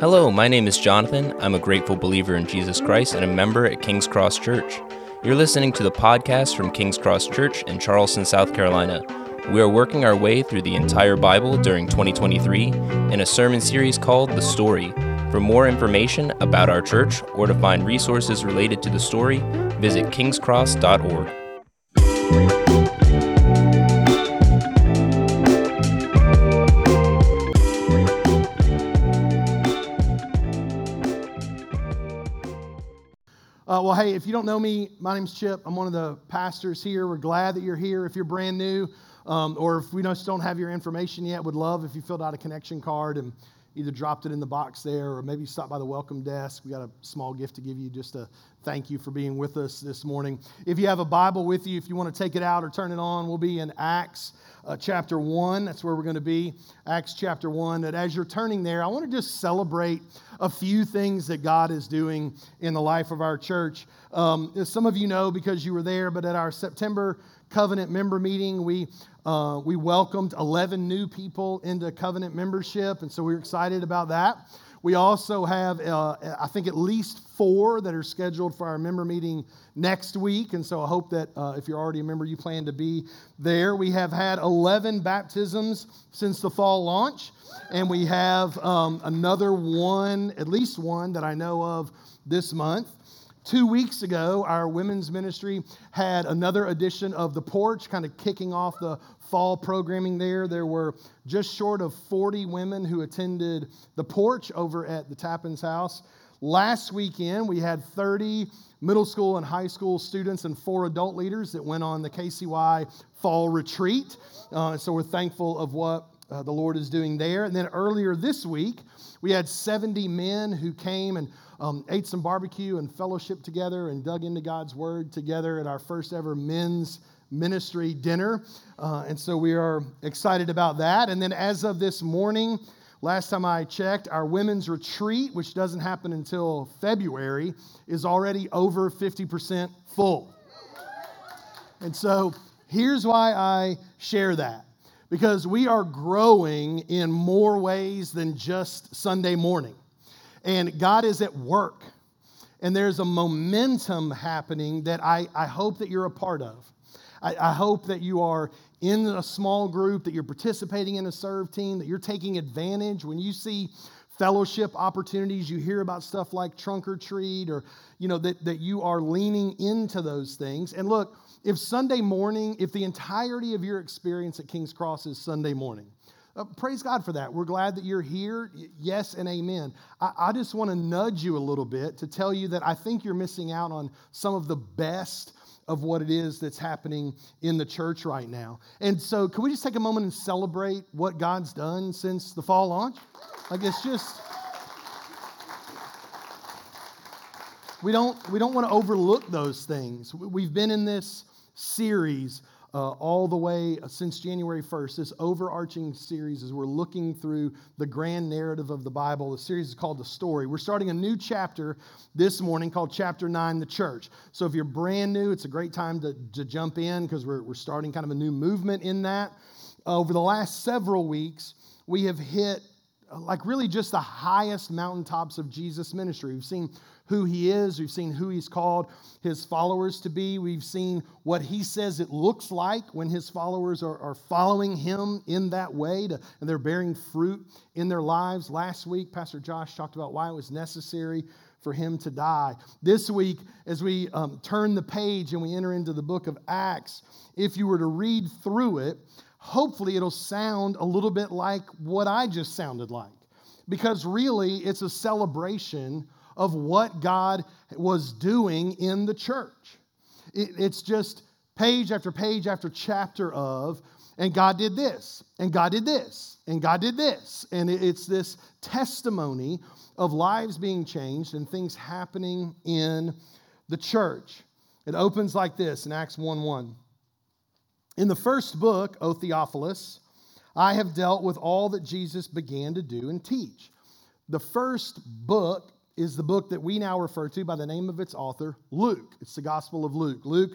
Hello, my name is Jonathan. I'm a grateful believer in Jesus Christ and a member at King's Cross Church. You're listening to the podcast from King's Cross Church in Charleston, South Carolina. We are working our way through the entire Bible during 2023 in a sermon series called The Story. For more information about our church or to find resources related to the story, visit kingscross.org. if you don't know me, my name's Chip. I'm one of the pastors here. We're glad that you're here. If you're brand new, um, or if we just don't have your information yet, would love if you filled out a connection card and either dropped it in the box there or maybe stopped by the welcome desk. We got a small gift to give you just to thank you for being with us this morning. If you have a Bible with you, if you want to take it out or turn it on, we'll be in Acts uh, chapter 1. That's where we're going to be. Acts chapter 1. And as you're turning there, I want to just celebrate a few things that God is doing in the life of our church. Um, some of you know because you were there, but at our September covenant member meeting, we uh, we welcomed 11 new people into covenant membership, and so we're excited about that. We also have, uh, I think, at least four that are scheduled for our member meeting next week. And so I hope that uh, if you're already a member, you plan to be there. We have had 11 baptisms since the fall launch, and we have um, another one, at least one, that I know of this month. Two weeks ago, our women's ministry had another edition of The Porch, kind of kicking off the fall programming there. There were just short of 40 women who attended The Porch over at the Tappins house. Last weekend, we had 30 middle school and high school students and four adult leaders that went on the KCY fall retreat. Uh, so we're thankful of what uh, the Lord is doing there. And then earlier this week, we had 70 men who came and um, ate some barbecue and fellowship together and dug into God's word together at our first ever men's ministry dinner. Uh, and so we are excited about that. And then as of this morning, last time I checked, our women's retreat, which doesn't happen until February, is already over 50% full. And so here's why I share that because we are growing in more ways than just Sunday morning. And God is at work. And there's a momentum happening that I, I hope that you're a part of. I, I hope that you are in a small group, that you're participating in a serve team, that you're taking advantage. When you see fellowship opportunities, you hear about stuff like trunk or treat, or you know, that, that you are leaning into those things. And look, if Sunday morning, if the entirety of your experience at King's Cross is Sunday morning, uh, praise God for that. We're glad that you're here. Yes and amen. I, I just want to nudge you a little bit to tell you that I think you're missing out on some of the best of what it is that's happening in the church right now. And so, can we just take a moment and celebrate what God's done since the fall launch? Like, it's just. We don't, we don't want to overlook those things. We've been in this series uh, all the way uh, since January 1st, this overarching series as we're looking through the grand narrative of the Bible. The series is called The Story. We're starting a new chapter this morning called Chapter 9, The Church. So if you're brand new, it's a great time to, to jump in because we're, we're starting kind of a new movement in that. Uh, over the last several weeks, we have hit like really just the highest mountaintops of Jesus' ministry. We've seen who he is. We've seen who he's called his followers to be. We've seen what he says it looks like when his followers are, are following him in that way to, and they're bearing fruit in their lives. Last week, Pastor Josh talked about why it was necessary for him to die. This week, as we um, turn the page and we enter into the book of Acts, if you were to read through it, hopefully it'll sound a little bit like what I just sounded like. Because really, it's a celebration of what God was doing in the church. It, it's just page after page after chapter of, and God did this, and God did this, and God did this. And it, it's this testimony of lives being changed and things happening in the church. It opens like this in Acts 1 1. In the first book, O Theophilus, I have dealt with all that Jesus began to do and teach. The first book is the book that we now refer to by the name of its author, Luke. It's the Gospel of Luke. Luke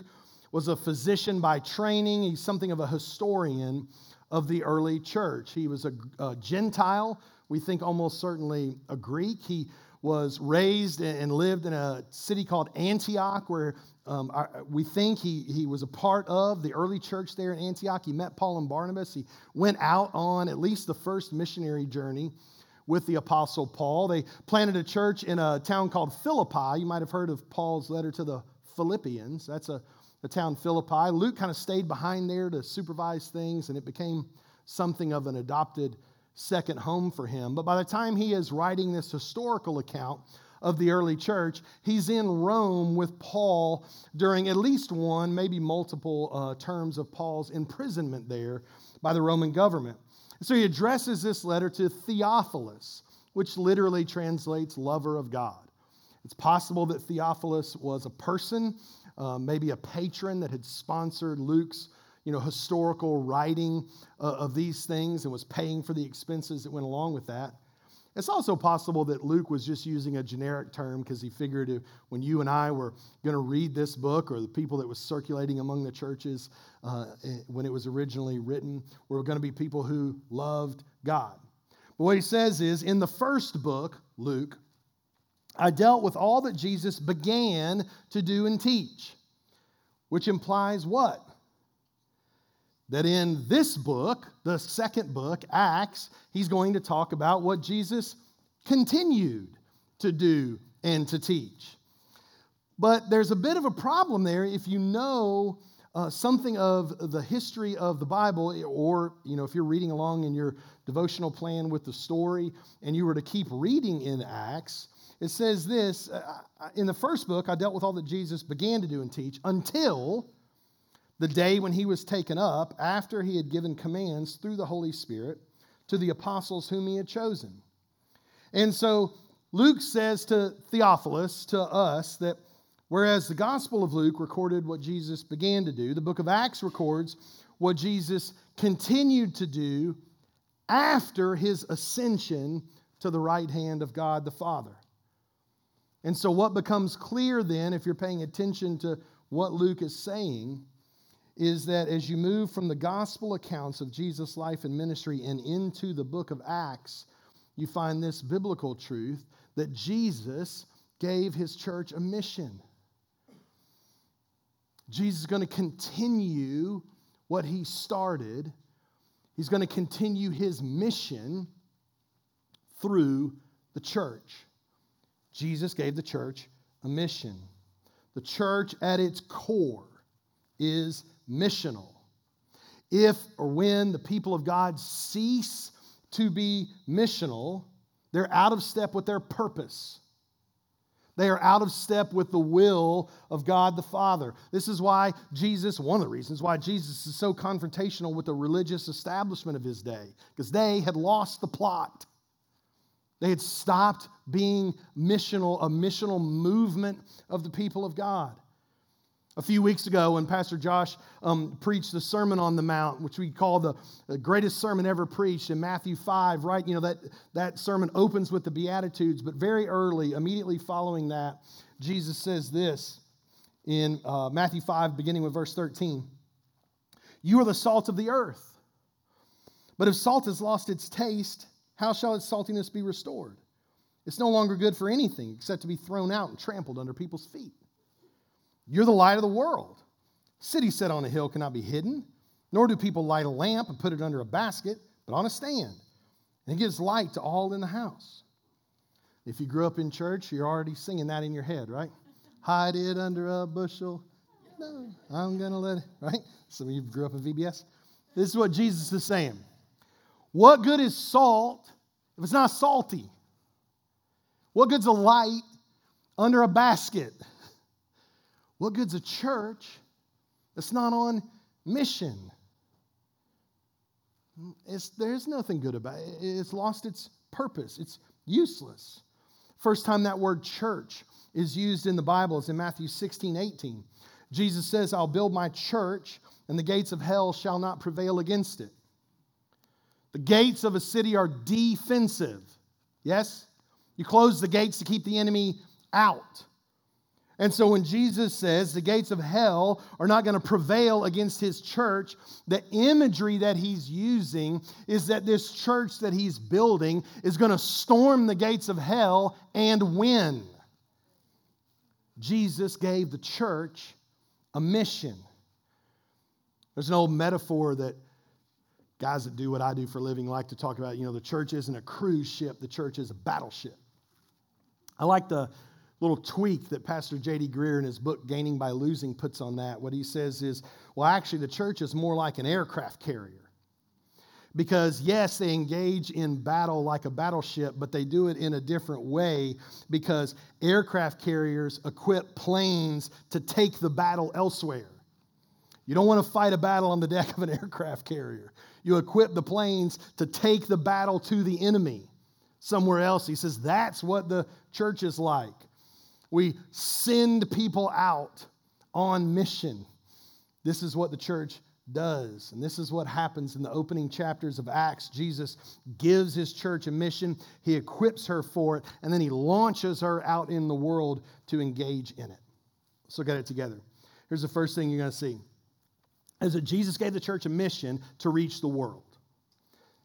was a physician by training, he's something of a historian of the early church. He was a, a Gentile, we think almost certainly a Greek. He was raised and lived in a city called Antioch, where um, we think he, he was a part of the early church there in Antioch. He met Paul and Barnabas. He went out on at least the first missionary journey with the Apostle Paul. They planted a church in a town called Philippi. You might have heard of Paul's letter to the Philippians. That's a, a town, Philippi. Luke kind of stayed behind there to supervise things, and it became something of an adopted second home for him. But by the time he is writing this historical account of the early church, he's in Rome with Paul during at least one, maybe multiple uh, terms of Paul's imprisonment there by the Roman government. So he addresses this letter to Theophilus, which literally translates lover of God. It's possible that Theophilus was a person, uh, maybe a patron that had sponsored Luke's you know, historical writing uh, of these things and was paying for the expenses that went along with that. It's also possible that Luke was just using a generic term because he figured if, when you and I were going to read this book, or the people that was circulating among the churches uh, eh, when it was originally written, were going to be people who loved God. But what he says is in the first book, Luke, I dealt with all that Jesus began to do and teach, which implies what? That in this book, the second book, Acts, he's going to talk about what Jesus continued to do and to teach. But there's a bit of a problem there if you know uh, something of the history of the Bible, or you know, if you're reading along in your devotional plan with the story and you were to keep reading in Acts, it says this uh, in the first book, I dealt with all that Jesus began to do and teach until the day when he was taken up, after he had given commands through the Holy Spirit to the apostles whom he had chosen. And so Luke says to Theophilus, to us, that whereas the Gospel of Luke recorded what Jesus began to do, the book of Acts records what Jesus continued to do after his ascension to the right hand of God the Father. And so, what becomes clear then, if you're paying attention to what Luke is saying, is that as you move from the gospel accounts of Jesus' life and ministry and into the book of Acts, you find this biblical truth that Jesus gave his church a mission. Jesus is going to continue what he started, he's going to continue his mission through the church. Jesus gave the church a mission. The church, at its core, is missional. If or when the people of God cease to be missional, they're out of step with their purpose. They are out of step with the will of God the Father. This is why Jesus, one of the reasons why Jesus is so confrontational with the religious establishment of his day, because they had lost the plot. They had stopped being missional, a missional movement of the people of God. A few weeks ago, when Pastor Josh um, preached the Sermon on the Mount, which we call the, the, greatest sermon ever preached in Matthew 5, right? You know, that, that sermon opens with the Beatitudes, but very early, immediately following that, Jesus says this in uh, Matthew 5, beginning with verse 13 You are the salt of the earth. But if salt has lost its taste, how shall its saltiness be restored? It's no longer good for anything except to be thrown out and trampled under people's feet. You're the light of the world. City set on a hill cannot be hidden, nor do people light a lamp and put it under a basket, but on a stand. And it gives light to all in the house. If you grew up in church, you're already singing that in your head, right? Hide it under a bushel. No, I'm going to let it, right? Some of you grew up in VBS. This is what Jesus is saying. What good is salt if it's not salty? What good's a light under a basket? What good's a church that's not on mission? It's, there's nothing good about it. It's lost its purpose, it's useless. First time that word church is used in the Bible is in Matthew 16, 18. Jesus says, I'll build my church, and the gates of hell shall not prevail against it. The gates of a city are defensive. Yes? You close the gates to keep the enemy out. And so when Jesus says the gates of hell are not going to prevail against his church, the imagery that he's using is that this church that he's building is going to storm the gates of hell and win. Jesus gave the church a mission. There's an old metaphor that guys that do what I do for a living like to talk about. You know, the church isn't a cruise ship, the church is a battleship. I like the little tweak that Pastor J.D. Greear in his book, Gaining by Losing, puts on that. What he says is, well, actually, the church is more like an aircraft carrier. Because, yes, they engage in battle like a battleship, but they do it in a different way because aircraft carriers equip planes to take the battle elsewhere. You don't want to fight a battle on the deck of an aircraft carrier. You equip the planes to take the battle to the enemy somewhere else. He says that's what the church is like. We send people out on mission. This is what the church does. And this is what happens in the opening chapters of Acts. Jesus gives his church a mission, he equips her for it, and then he launches her out in the world to engage in it. Look at it together. Here's the first thing you're going to see is that Jesus gave the church a mission to reach the world.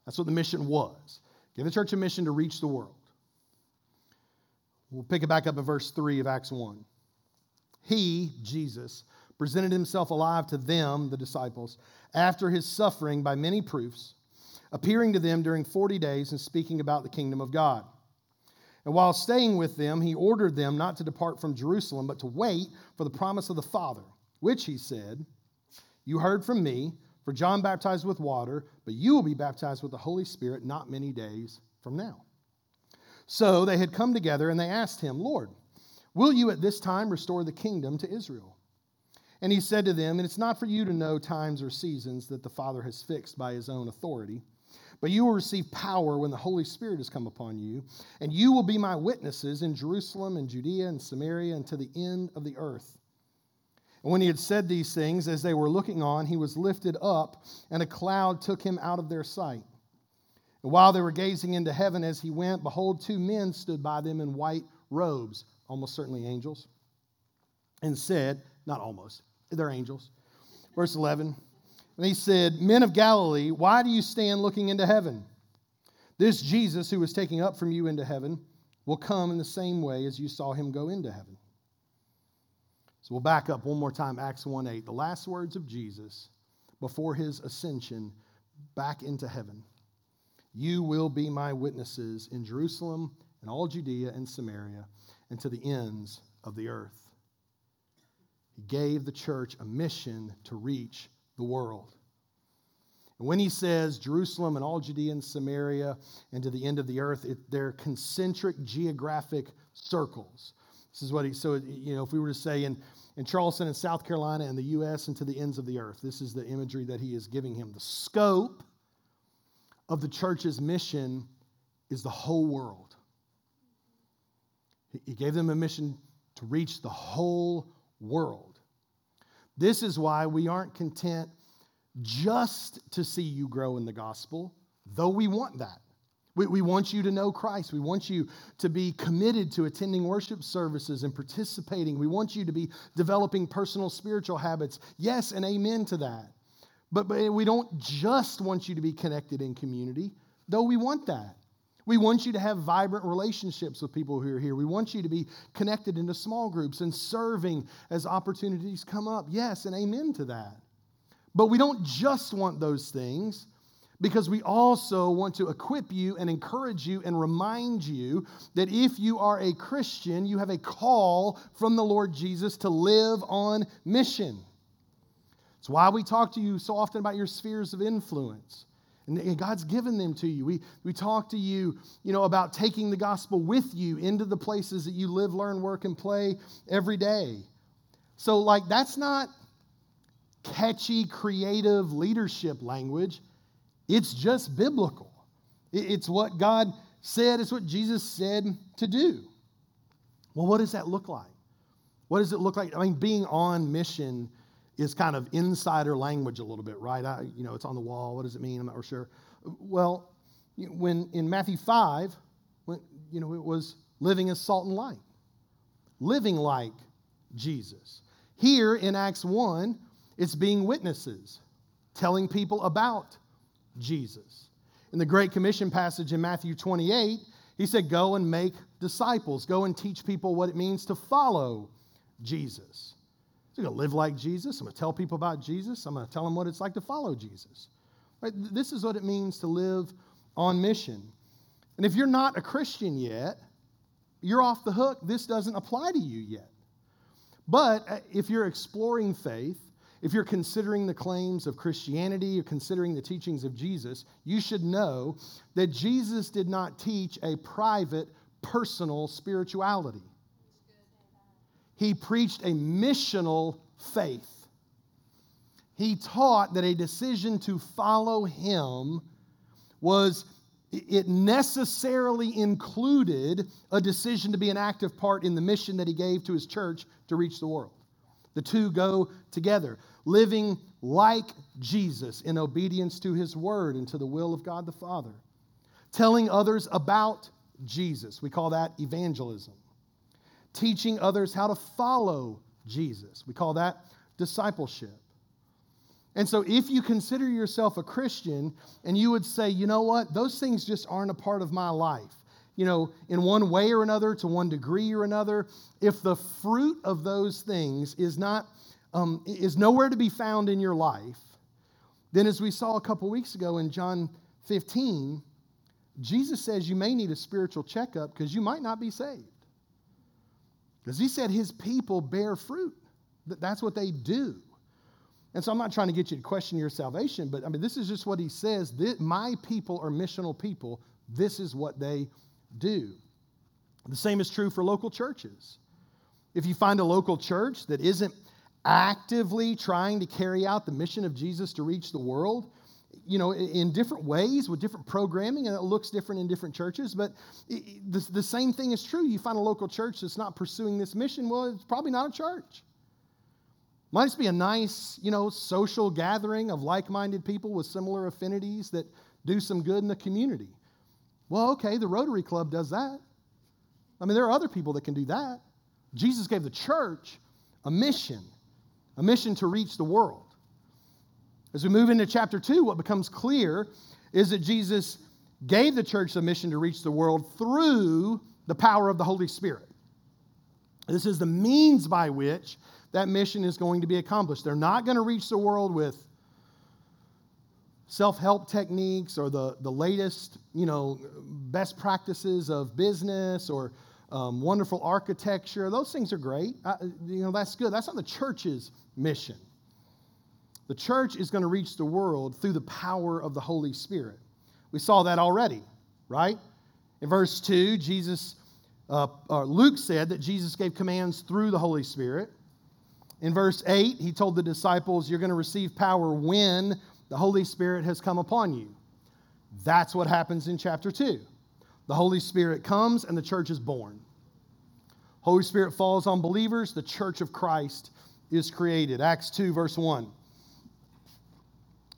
That's what the mission was. Give the church a mission to reach the world. We'll pick it back up in verse 3 of Acts 1. He, Jesus, presented himself alive to them, the disciples, after his suffering by many proofs, appearing to them during 40 days and speaking about the kingdom of God. And while staying with them, he ordered them not to depart from Jerusalem, but to wait for the promise of the Father, which he said, You heard from me, for John baptized with water, but you will be baptized with the Holy Spirit not many days from now. So they had come together and they asked him, Lord, will you at this time restore the kingdom to Israel? And he said to them, And it's not for you to know times or seasons that the Father has fixed by his own authority, but you will receive power when the Holy Spirit has come upon you, and you will be my witnesses in Jerusalem and Judea and Samaria and to the end of the earth. And when he had said these things, as they were looking on, he was lifted up, and a cloud took him out of their sight. And while they were gazing into heaven as he went, behold, two men stood by them in white robes, almost certainly angels, and said, Not almost, they're angels. Verse 11, and he said, Men of Galilee, why do you stand looking into heaven? This Jesus who was taking up from you into heaven will come in the same way as you saw him go into heaven. So we'll back up one more time, Acts 1 8. The last words of Jesus before his ascension back into heaven. You will be my witnesses in Jerusalem and all Judea and Samaria and to the ends of the earth. He gave the church a mission to reach the world. And when he says Jerusalem and all Judea and Samaria and to the end of the earth, it, they're concentric geographic circles. This is what he, so, you know, if we were to say in, in Charleston and South Carolina and the U.S. and to the ends of the earth, this is the imagery that he is giving him. The scope of the church's mission is the whole world. He gave them a mission to reach the whole world. This is why we aren't content just to see you grow in the gospel, though we want that. We, we want you to know Christ. We want you to be committed to attending worship services and participating. We want you to be developing personal spiritual habits. Yes, and amen to that. But, but we don't just want you to be connected in community, though we want that. We want you to have vibrant relationships with people who are here. We want you to be connected into small groups and serving as opportunities come up. Yes, and amen to that. But we don't just want those things because we also want to equip you and encourage you and remind you that if you are a Christian, you have a call from the Lord Jesus to live on mission. It's why we talk to you so often about your spheres of influence. And God's given them to you. We, we talk to you, you know, about taking the gospel with you into the places that you live, learn, work, and play every day. So, like, that's not catchy, creative leadership language. It's just biblical. It's what God said, it's what Jesus said to do. Well, what does that look like? What does it look like? I mean, being on mission is kind of insider language a little bit, right? I, you know, it's on the wall. What does it mean? I'm not sure. Well, when in Matthew 5, when, you know, it was living as salt and light, living like Jesus. Here in Acts 1, it's being witnesses, telling people about Jesus. In the Great Commission passage in Matthew 28, he said, Go and make disciples, go and teach people what it means to follow Jesus. I'm going to live like Jesus. I'm going to tell people about Jesus. I'm going to tell them what it's like to follow Jesus. Right? This is what it means to live on mission. And if you're not a Christian yet, you're off the hook. This doesn't apply to you yet. But uh, if you're exploring faith, if you're considering the claims of Christianity, or considering the teachings of Jesus, you should know that Jesus did not teach a private, personal spirituality. He preached a missional faith. He taught that a decision to follow him was it necessarily included a decision to be an active part in the mission that he gave to his church to reach the world. The two go together, living like Jesus in obedience to his word and to the will of God the Father, telling others about Jesus. We call that evangelism. Teaching others how to follow Jesus. We call that discipleship. And so, if you consider yourself a Christian and you would say, you know what, those things just aren't a part of my life, you know, in one way or another, to one degree or another, if the fruit of those things is not, um, is nowhere to be found in your life, then as we saw a couple weeks ago in John 15, Jesus says you may need a spiritual checkup because you might not be saved. Because he said his people bear fruit. That's what they do. And so I'm not trying to get you to question your salvation, but I mean, this is just what he says. My people are missional people. This is what they do. The same is true for local churches. If you find a local church that isn't actively trying to carry out the mission of Jesus to reach the world, you know, in different ways with different programming, and it looks different in different churches, but the, the same thing is true. You find a local church that's not pursuing this mission, well, it's probably not a church. Might just be a nice, you know, social gathering of like minded people with similar affinities that do some good in the community. Well, okay, the Rotary Club does that. I mean, there are other people that can do that. Jesus gave the church a mission, a mission to reach the world. As we move into chapter 2, what becomes clear is that Jesus gave the church the mission to reach the world through the power of the Holy Spirit. This is the means by which that mission is going to be accomplished. They're not going to reach the world with self-help techniques or the, the latest, you know, best practices of business or um, wonderful architecture. Those things are great. Uh, you know, that's good. That's not the church's mission. The church is going to reach the world through the power of the Holy Spirit. We saw that already, right? In verse 2, Jesus, uh, Luke said that Jesus gave commands through the Holy Spirit. In verse 8, he told the disciples, You're going to receive power when the Holy Spirit has come upon you. That's what happens in chapter 2. The Holy Spirit comes and the church is born. Holy Spirit falls on believers, the church of Christ is created. Acts 2, verse 1.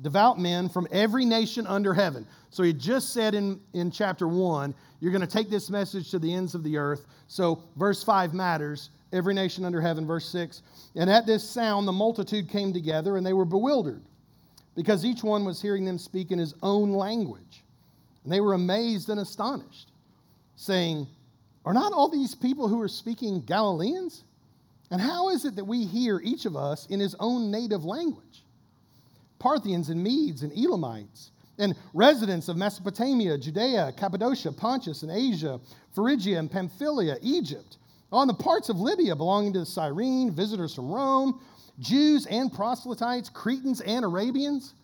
devout men from every nation under heaven. So he just said in, in chapter 1, you're going to take this message to the ends of the earth. So verse 5 matters. Every nation under heaven, verse 6. And at this sound, the multitude came together and they were bewildered because each one was hearing them speak in his own language. And they were amazed and astonished, saying, Are not all these people who are speaking Galileans? And how is it that we hear each of us in his own native language? Parthians and Medes and Elamites, and residents of Mesopotamia, Judea, Cappadocia, Pontus, and Asia, Phrygia and Pamphylia, Egypt, on the parts of Libya belonging to the Cyrene, visitors from Rome Jews and proselytes, Cretans and Arabians.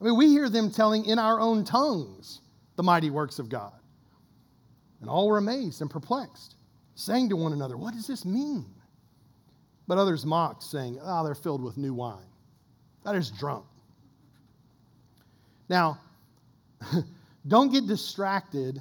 I mean, we hear them telling in our own tongues the mighty works of God. And all were amazed and perplexed, saying to one another, What does this mean? But others mocked, saying, Ah, oh, they're filled with new wine. That is drunk. Now, don't get distracted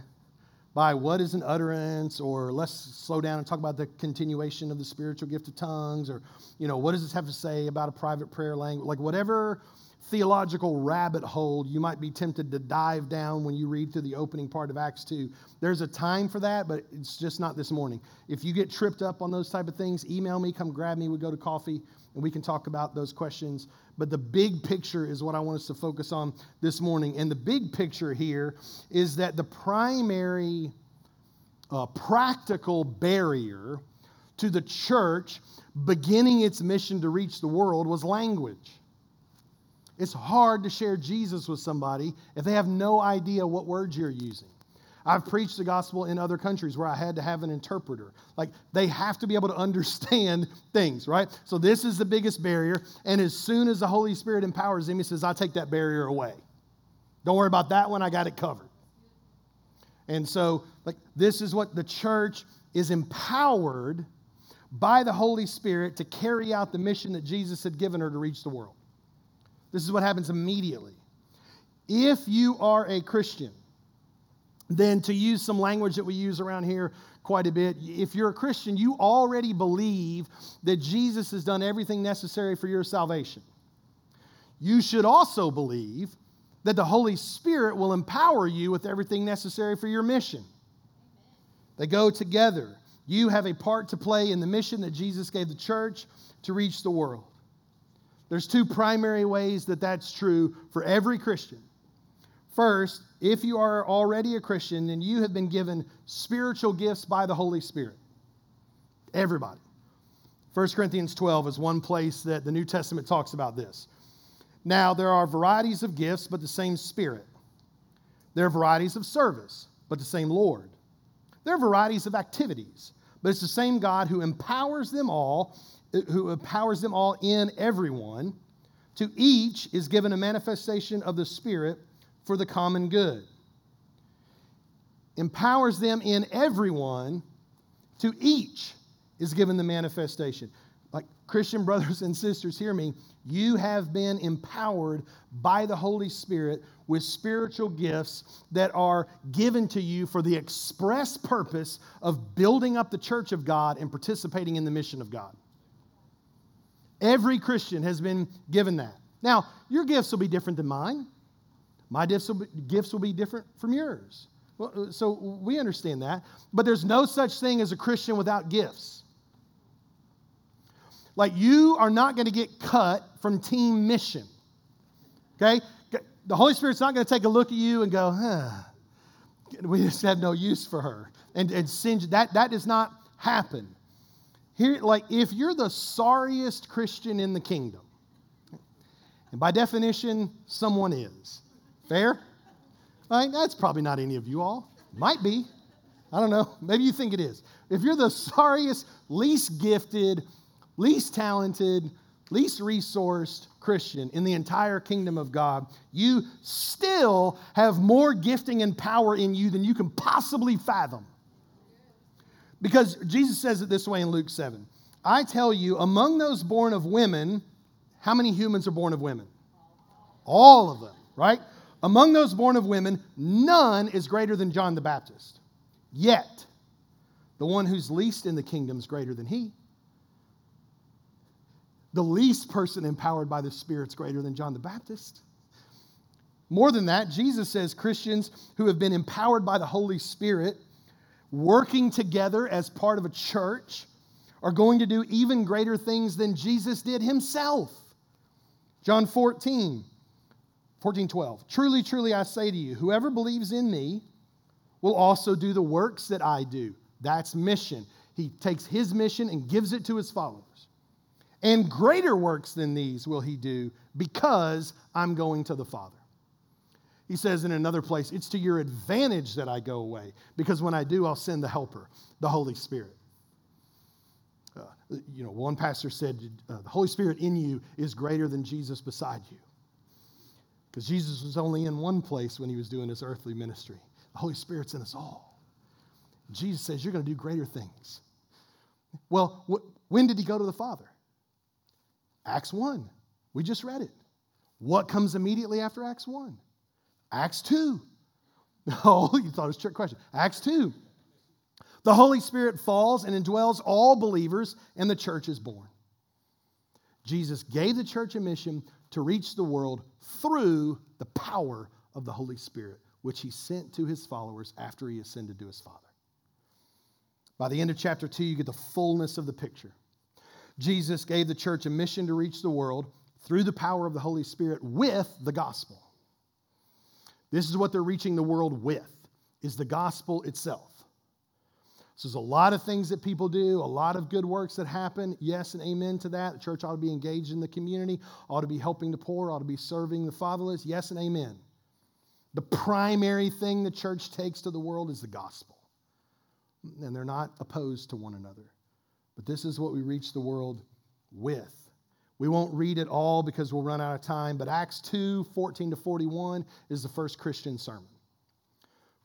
by what is an utterance or let's slow down and talk about the continuation of the spiritual gift of tongues or you know what does this have to say about a private prayer language? Like whatever theological rabbit hole you might be tempted to dive down when you read through the opening part of acts 2 there's a time for that but it's just not this morning. If you get tripped up on those type of things email me come grab me we go to coffee and we can talk about those questions but the big picture is what i want us to focus on this morning and the big picture here is that the primary uh, practical barrier to the church beginning its mission to reach the world was language it's hard to share Jesus with somebody if they have no idea what words you're using. I've preached the gospel in other countries where I had to have an interpreter. Like they have to be able to understand things, right? So this is the biggest barrier. And as soon as the Holy Spirit empowers him, he says, I'll take that barrier away. Don't worry about that one, I got it covered. And so, like, this is what the church is empowered by the Holy Spirit to carry out the mission that Jesus had given her to reach the world. This is what happens immediately. If you are a Christian, then to use some language that we use around here quite a bit, if you're a Christian, you already believe that Jesus has done everything necessary for your salvation. You should also believe that the Holy Spirit will empower you with everything necessary for your mission. They go together. You have a part to play in the mission that Jesus gave the church to reach the world. There's two primary ways that that's true for every Christian. First, if you are already a Christian, then you have been given spiritual gifts by the Holy Spirit. Everybody. 1 Corinthians 12 is one place that the New Testament talks about this. Now, there are varieties of gifts, but the same Spirit. There are varieties of service, but the same Lord. There are varieties of activities, but it's the same God who empowers them all who empowers them all in everyone. To each is given a manifestation of the Spirit for the common good. Empowers them in everyone. To each is given the manifestation. Like Christian brothers and sisters, hear me. You have been empowered by the Holy Spirit with spiritual gifts that are given to you for the express purpose of building up the church of God and participating in the mission of God. Every Christian has been given that. Now, your gifts will be different than mine. My gifts will be, different from yours. Uh, so we understand that. But there's no such thing as a Christian without gifts. Like you are not going to get cut from team mission. Okay? The Holy Spirit's not going to take a look at you and go, huh, we just have no use for her. And, and send you. That, that does not happen. Here, like, if you're the sorriest Christian in the kingdom, and by definition, someone is. Fair? Right? That's probably not any of you all. Might be. I don't know. Maybe you think it is. If you're the sorriest, least gifted, least talented, least resourced Christian in the entire kingdom of God, you still have more gifting and power in you than you can possibly fathom. Because Jesus says it this way in Luke 7 I tell you, among those born of women, how many humans are born of women? All of them, right? Among those born of women, none is greater than John the Baptist. Yet, the one who's least in the kingdom is greater than he. The least person empowered by the Spirit is greater than John the Baptist. More than that, Jesus says Christians who have been empowered by the Holy Spirit working together as part of a church are going to do even greater things than Jesus did himself. John 14, 14, 12. Truly, truly, I say to you, whoever believes in me will also do the works that I do. That's mission. He takes his mission and gives it to his followers. And greater works than these will he do because I'm going to the Father. He says in another place, It's to your advantage that I go away, because when I do, I'll send the Helper, the Holy Spirit. Uh, you know, one pastor said, uh, The Holy Spirit in you is greater than Jesus beside you. Because Jesus was only in one place when he was doing his earthly ministry. The Holy Spirit's in us all. Jesus says, You're going to do greater things. Well, wh- when did he go to the Father? Acts 1. We just read it. What comes immediately after Acts 1? Acts 2. Oh, you thought it was a trick question. Acts 2. The Holy Spirit falls and indwells all believers, and the church is born. Jesus gave the church a mission to reach the world through the power of the Holy Spirit, which he sent to his followers after he ascended to his Father. By the end of chapter 2, you get the fullness of the picture. Jesus gave the church a mission to reach the world through the power of the Holy Spirit with the gospel. This is what they're reaching the world with is the gospel itself. So there's a lot of things that people do, a lot of good works that happen. Yes and amen to that. The church ought to be engaged in the community, ought to be helping the poor, ought to be serving the fatherless. Yes and amen. The primary thing the church takes to the world is the gospel. And they're not opposed to one another. But this is what we reach the world with. We won't read it all because we'll run out of time, but Acts 2 14 to 41 is the first Christian sermon.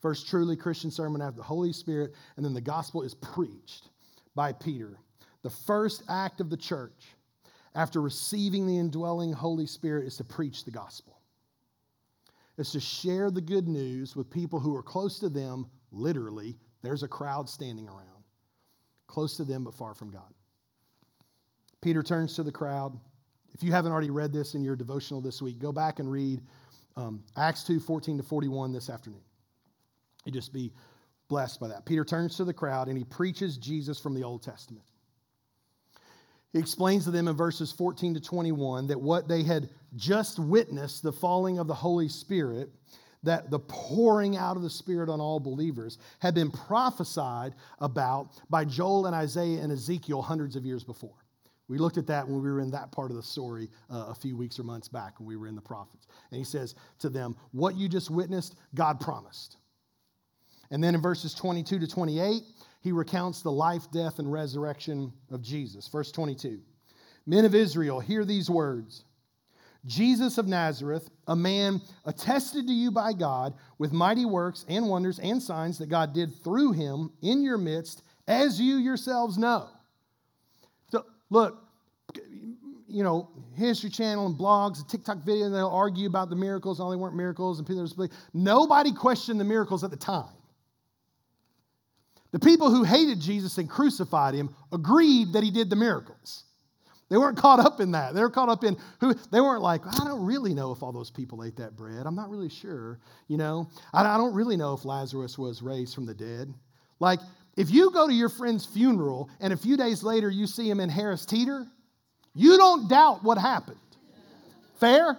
First truly Christian sermon after the Holy Spirit, and then the gospel is preached by Peter. The first act of the church after receiving the indwelling Holy Spirit is to preach the gospel. It's to share the good news with people who are close to them, literally. There's a crowd standing around, close to them but far from God. Peter turns to the crowd. If you haven't already read this in your devotional this week, go back and read um, Acts 2 14 to 41 this afternoon. You just be blessed by that. Peter turns to the crowd and he preaches Jesus from the Old Testament. He explains to them in verses 14 to 21 that what they had just witnessed, the falling of the Holy Spirit, that the pouring out of the Spirit on all believers, had been prophesied about by Joel and Isaiah and Ezekiel hundreds of years before. We looked at that when we were in that part of the story uh, a few weeks or months back when we were in the prophets. And he says to them, What you just witnessed, God promised. And then in verses 22 to 28, he recounts the life, death, and resurrection of Jesus. Verse 22 Men of Israel, hear these words Jesus of Nazareth, a man attested to you by God with mighty works and wonders and signs that God did through him in your midst, as you yourselves know. So, look, you know, History Channel and blogs and TikTok videos, they'll argue about the miracles, all they weren't miracles, and people are just like, Nobody questioned the miracles at the time. The people who hated Jesus and crucified him agreed that he did the miracles. They weren't caught up in that. They were caught up in who, they weren't like, I don't really know if all those people ate that bread. I'm not really sure. You know, I, don't really know if Lazarus was raised from the dead. Like, if you go to your friend's funeral and a few days later you see him in Harris Teeter, you don't doubt what happened. Fair?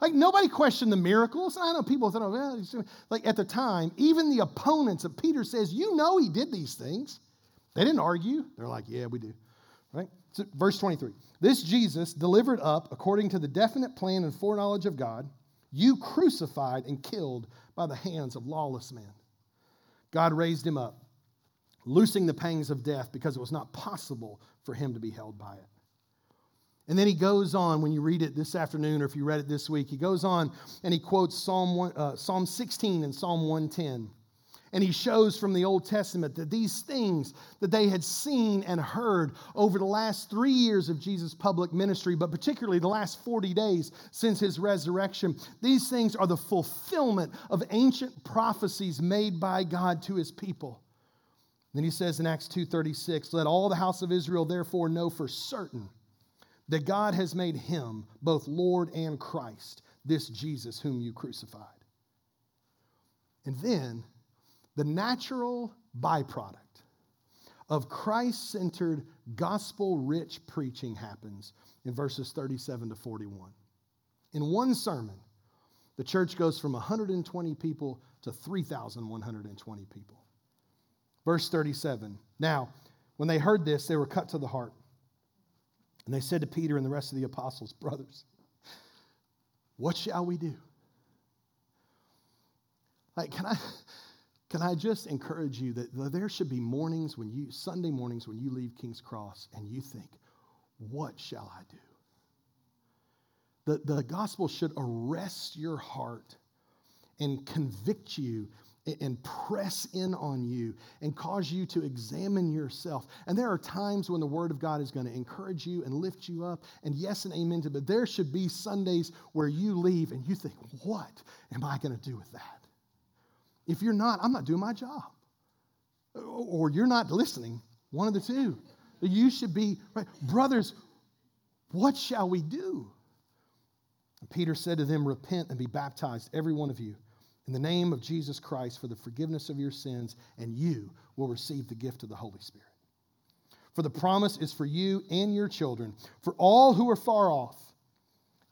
Like nobody questioned the miracles. I know people thought, oh, like at the time, even the opponents of Peter says, you know he did these things. They didn't argue. They're like, yeah, we do. Right? So, verse 23. This Jesus delivered up according to the definite plan and foreknowledge of God, you crucified and killed by the hands of lawless men. God raised him up, loosing the pangs of death because it was not possible for him to be held by it. And then he goes on, when you read it this afternoon or if you read it this week, he goes on and he quotes Psalm, one, uh, Psalm 16 and Psalm 110. And he shows from the Old Testament that these things that they had seen and heard over the last three years of Jesus' public ministry, but particularly the last 40 days since his resurrection, these things are the fulfillment of ancient prophecies made by God to his people. Then he says in Acts 2:36, "Let all the house of Israel therefore know for certain that God has made him both Lord and Christ, this Jesus whom you crucified. And then the natural byproduct of Christ centered, gospel rich preaching happens in verses 37 to 41. In one sermon, the church goes from 120 people to 3,120 people. Verse 37 Now, when they heard this, they were cut to the heart and they said to Peter and the rest of the apostles, Brothers, what shall we do? Like, can I, can I just encourage you that there should be mornings when you, Sunday mornings when you leave King's Cross and you think, What shall I do? The, the gospel should arrest your heart and convict you and press in on you and cause you to examine yourself. And there are times when the Word of God is going to encourage you and lift you up. And yes and amen to, but there should be Sundays where you leave and you think, what am I going to do with that? If you're not, I'm not doing my job. Or you're not listening, one of the two. You should be, right? Brothers, what shall we do? Peter said to them, Repent and be baptized, every one of you, in the name of Jesus Christ for the forgiveness of your sins, and you will receive the gift of the Holy Spirit. For the promise is for you and your children, for all who are far off,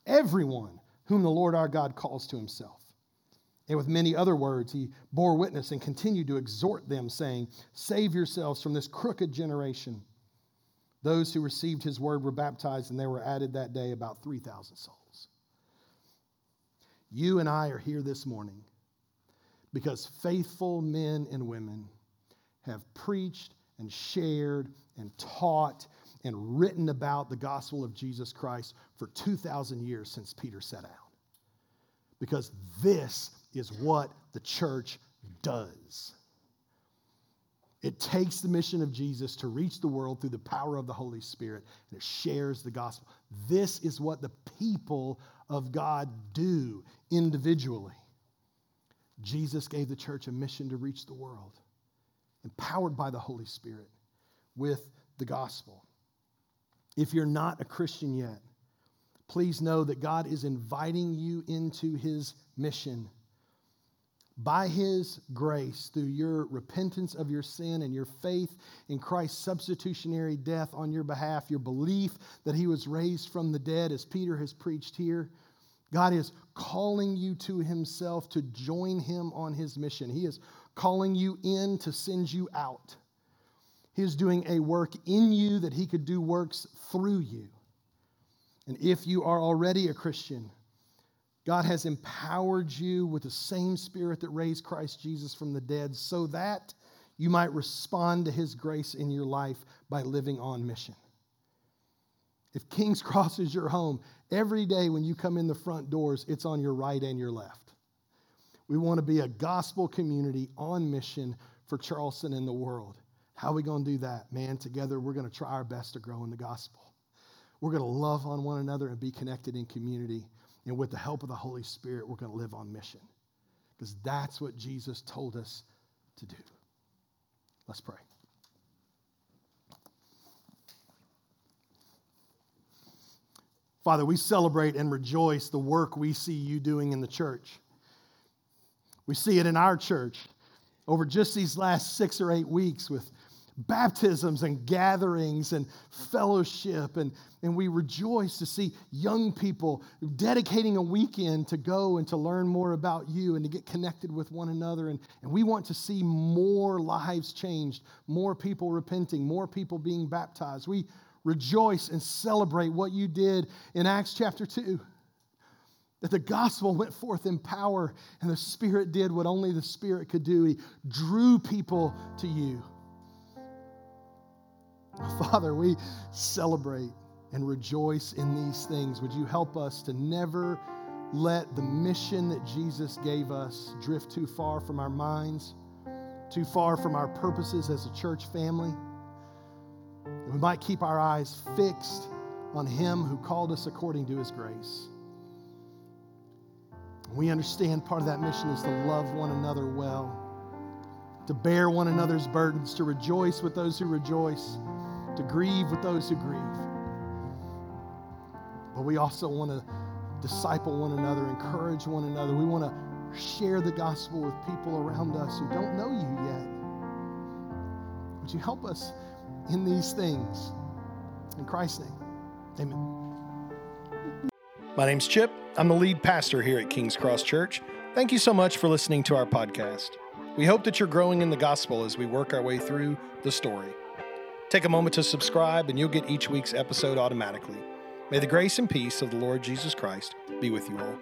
everyone whom the Lord our God calls to himself. And with many other words, he bore witness and continued to exhort them, saying, Save yourselves from this crooked generation. Those who received his word were baptized, and there were added that day about 3,000 souls. You and I are here this morning because faithful men and women have preached and shared and taught and written about the gospel of Jesus Christ for 2,000 years since Peter set out. Because this is what the church does. It takes the mission of Jesus to reach the world through the power of the Holy Spirit, and it shares the gospel. This is what the people of God do individually. Jesus gave the church a mission to reach the world, empowered by the Holy Spirit with the gospel. If you're not a Christian yet, please know that God is inviting you into his mission by His grace, through your repentance of your sin and your faith in Christ's substitutionary death on your behalf, your belief that He was raised from the dead, as Peter has preached here, God is calling you to Himself to join Him on His mission. He is calling you in to send you out. He is doing a work in you that He could do works through you. And if you are already a Christian, God has empowered you with the same spirit that raised Christ Jesus from the dead so that you might respond to his grace in your life by living on mission. If King's Cross is your home, every day when you come in the front doors, it's on your right and your left. We want to be a gospel community on mission for Charleston and the world. How are we going to do that? Man, together we're going to try our best to grow in the gospel. We're going to love on one another and be connected in community. And with the help of the Holy Spirit, we're going to live on mission because that's what Jesus told us to do. Let's pray. Father, we celebrate and rejoice the work we see you doing in the church. We see it in our church over just these last six or eight weeks with baptisms and gatherings and fellowship. And, and we rejoice to see young people dedicating a weekend to go and to learn more about you and to get connected with one another. And, and we want to see more lives changed, more people repenting, more people being baptized. We rejoice and celebrate what you did in Acts chapter 2 that the gospel went forth in power and the Spirit did what only the Spirit could do. He drew people to you. Father, we celebrate and rejoice in these things. Would you help us to never let the mission that Jesus gave us drift too far from our minds, too far from our purposes as a church family? We might keep our eyes fixed on Him who called us according to His grace. We understand part of that mission is to love one another well, to bear one another's burdens, to rejoice with those who rejoice to grieve with those who grieve. But we also want to disciple one another, encourage one another. We want to share the gospel with people around us who don't know you yet. Would you help us in these things? In Christ's name, amen. My name's Chip. I'm the lead pastor here at King's Cross Church. Thank you so much for listening to our podcast. We hope that you're growing in the gospel as we work our way through the story. Take a moment to subscribe, and you'll get each week's episode automatically. May the grace and peace of the Lord Jesus Christ be with you all.